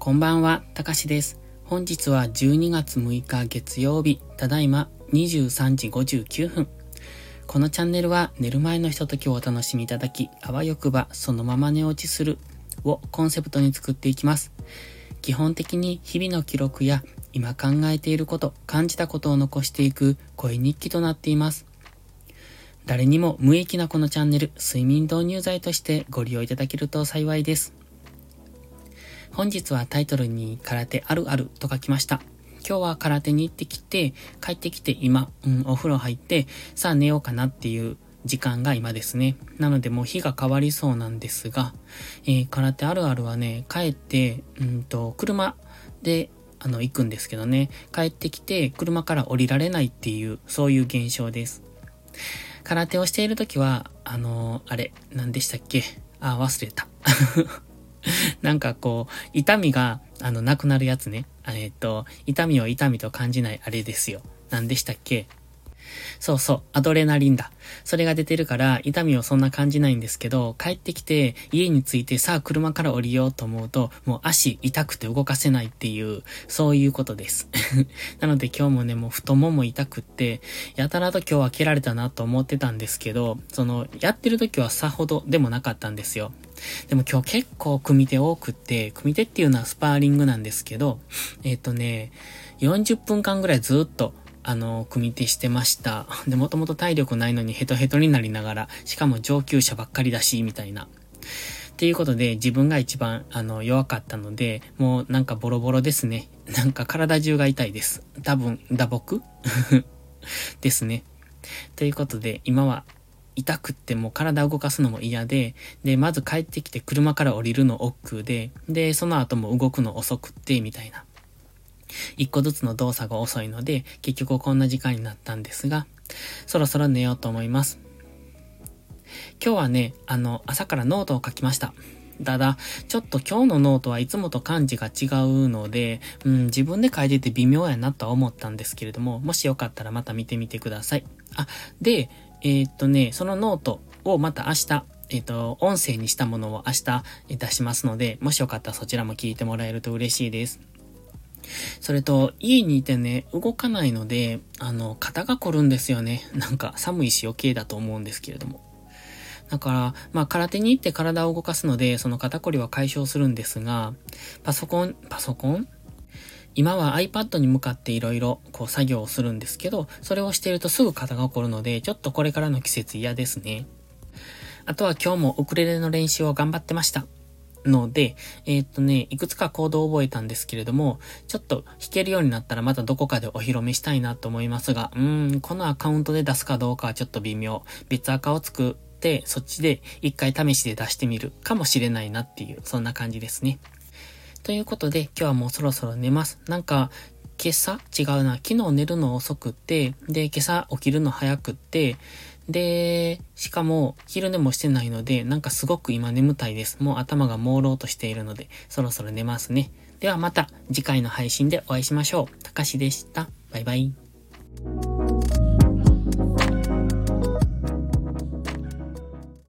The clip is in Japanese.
こんばんは、たかしです。本日は12月6日月曜日、ただいま23時59分。このチャンネルは寝る前のひとときをお楽しみいただき、あわよくばそのまま寝落ちするをコンセプトに作っていきます。基本的に日々の記録や今考えていること、感じたことを残していく声日記となっています。誰にも無益なこのチャンネル、睡眠導入剤としてご利用いただけると幸いです。本日はタイトルに空手あるあると書きました。今日は空手に行ってきて、帰ってきて今、うん、お風呂入って、さあ寝ようかなっていう時間が今ですね。なのでもう日が変わりそうなんですが、えー、空手あるあるはね、帰って、うんと、車で、あの、行くんですけどね、帰ってきて、車から降りられないっていう、そういう現象です。空手をしているときは、あのー、あれ、何でしたっけ？あ、忘れた。なんかこう、痛みが、あの、なくなるやつね。えっと、痛みを痛みと感じないあれですよ。何でしたっけ？そうそう、アドレナリンだ。それが出てるから、痛みをそんな感じないんですけど、帰ってきて、家に着いて、さあ車から降りようと思うと、もう足痛くて動かせないっていう、そういうことです。なので今日もね、もう太もも痛くって、やたらと今日は蹴られたなと思ってたんですけど、その、やってる時はさほどでもなかったんですよ。でも今日結構組手多くって、組手っていうのはスパーリングなんですけど、えっ、ー、とね、40分間ぐらいずっとあの、組手してました。で、もともと体力ないのにヘトヘトになりながら、しかも上級者ばっかりだし、みたいな。っていうことで、自分が一番、あの、弱かったので、もうなんかボロボロですね。なんか体中が痛いです。多分、打撲？ですね。ということで、今は痛くってもう体を動かすのも嫌で、で、まず帰ってきて車から降りるの億劫で、で、その後も動くの遅くって、みたいな。一個ずつの動作が遅いので、結局こんな時間になったんですが、そろそろ寝ようと思います。今日はね、あの、朝からノートを書きました。ただ、ちょっと今日のノートはいつもと感じが違うので、うん、自分で書いてて微妙やなとは思ったんですけれども、もしよかったらまた見てみてください。あ、で、えー、っとね、そのノートをまた明日、えっ、と、音声にしたものを明日出しますので、もしよかったらそちらも聞いてもらえると嬉しいです。それと、家にいてね、動かないので、あの、肩が凝るんですよね。なんか寒いし余計だと思うんですけれども。だから、まあ、空手に行って体を動かすので、その肩こりは解消するんですが、パソコン、パソコン？今は iPad に向かって色々こう作業をするんですけど、それをしているとすぐ肩が凝るので、ちょっとこれからの季節嫌ですね。あとは今日もウクレレの練習を頑張ってました。ので、えー、っとね、いくつか行動を覚えたんですけれども、ちょっと弾けるようになったらまたどこかでお披露目したいなと思いますが、うーん、このアカウントで出すかどうかはちょっと微妙。別アカを作って、そっちで一回試しで出してみるかもしれないなっていう、そんな感じですね。ということで、今日はもうそろそろ寝ます。なんか、今朝？違うな。昨日寝るの遅くって、で、今朝起きるの早くって、で、しかも昼寝もしてないので、なんかすごく今眠たいです。もう頭が朦朧としているので、そろそろ寝ますね。ではまた次回の配信でお会いしましょう。たかしでした。バイバイ。